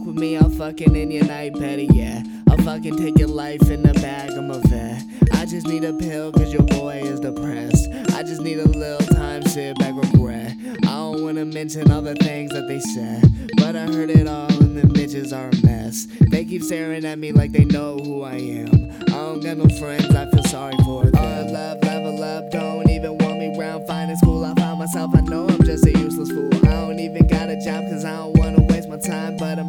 fuck with me, I'll fucking in your night, Betty, yeah. I'll fucking take your life in the bag, I'm a vet. I just need a pill, cause your boy is depressed. I just need a little time, sit back, regret. I don't wanna mention all the things that they said, but I heard it all, and the bitches are a mess. They keep staring at me like they know who I am. I don't got no friends, I feel sorry for them. All love, level up, don't even want me round. Finding school, I find myself, I know I'm just a useless fool. I don't even got a job, cause I don't wanna waste my time, but I'm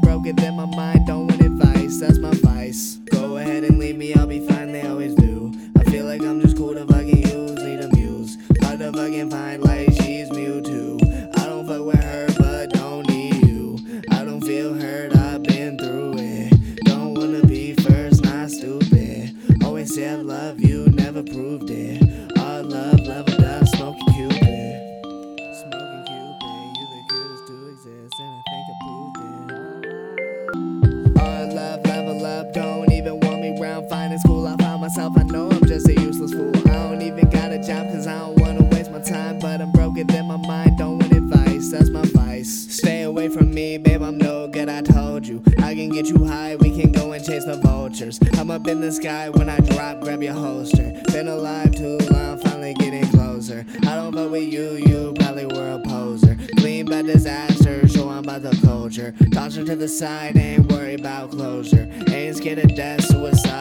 myself, I know I'm just a useless fool. I don't even got a job, cause I don't wanna waste my time. But I'm broken in my mind, don't want advice, that's my vice. Stay away from me, babe, I'm no good, I told you. I can get you high, we can go and chase the vultures. I'm up in the sky when I drop, grab your holster. Been alive too long, finally getting closer. I don't fuck with you, you probably were a poser. Clean by disaster, show I'm about the culture. Toss her to the side, ain't worried about closure. Ain't scared of death, kosher.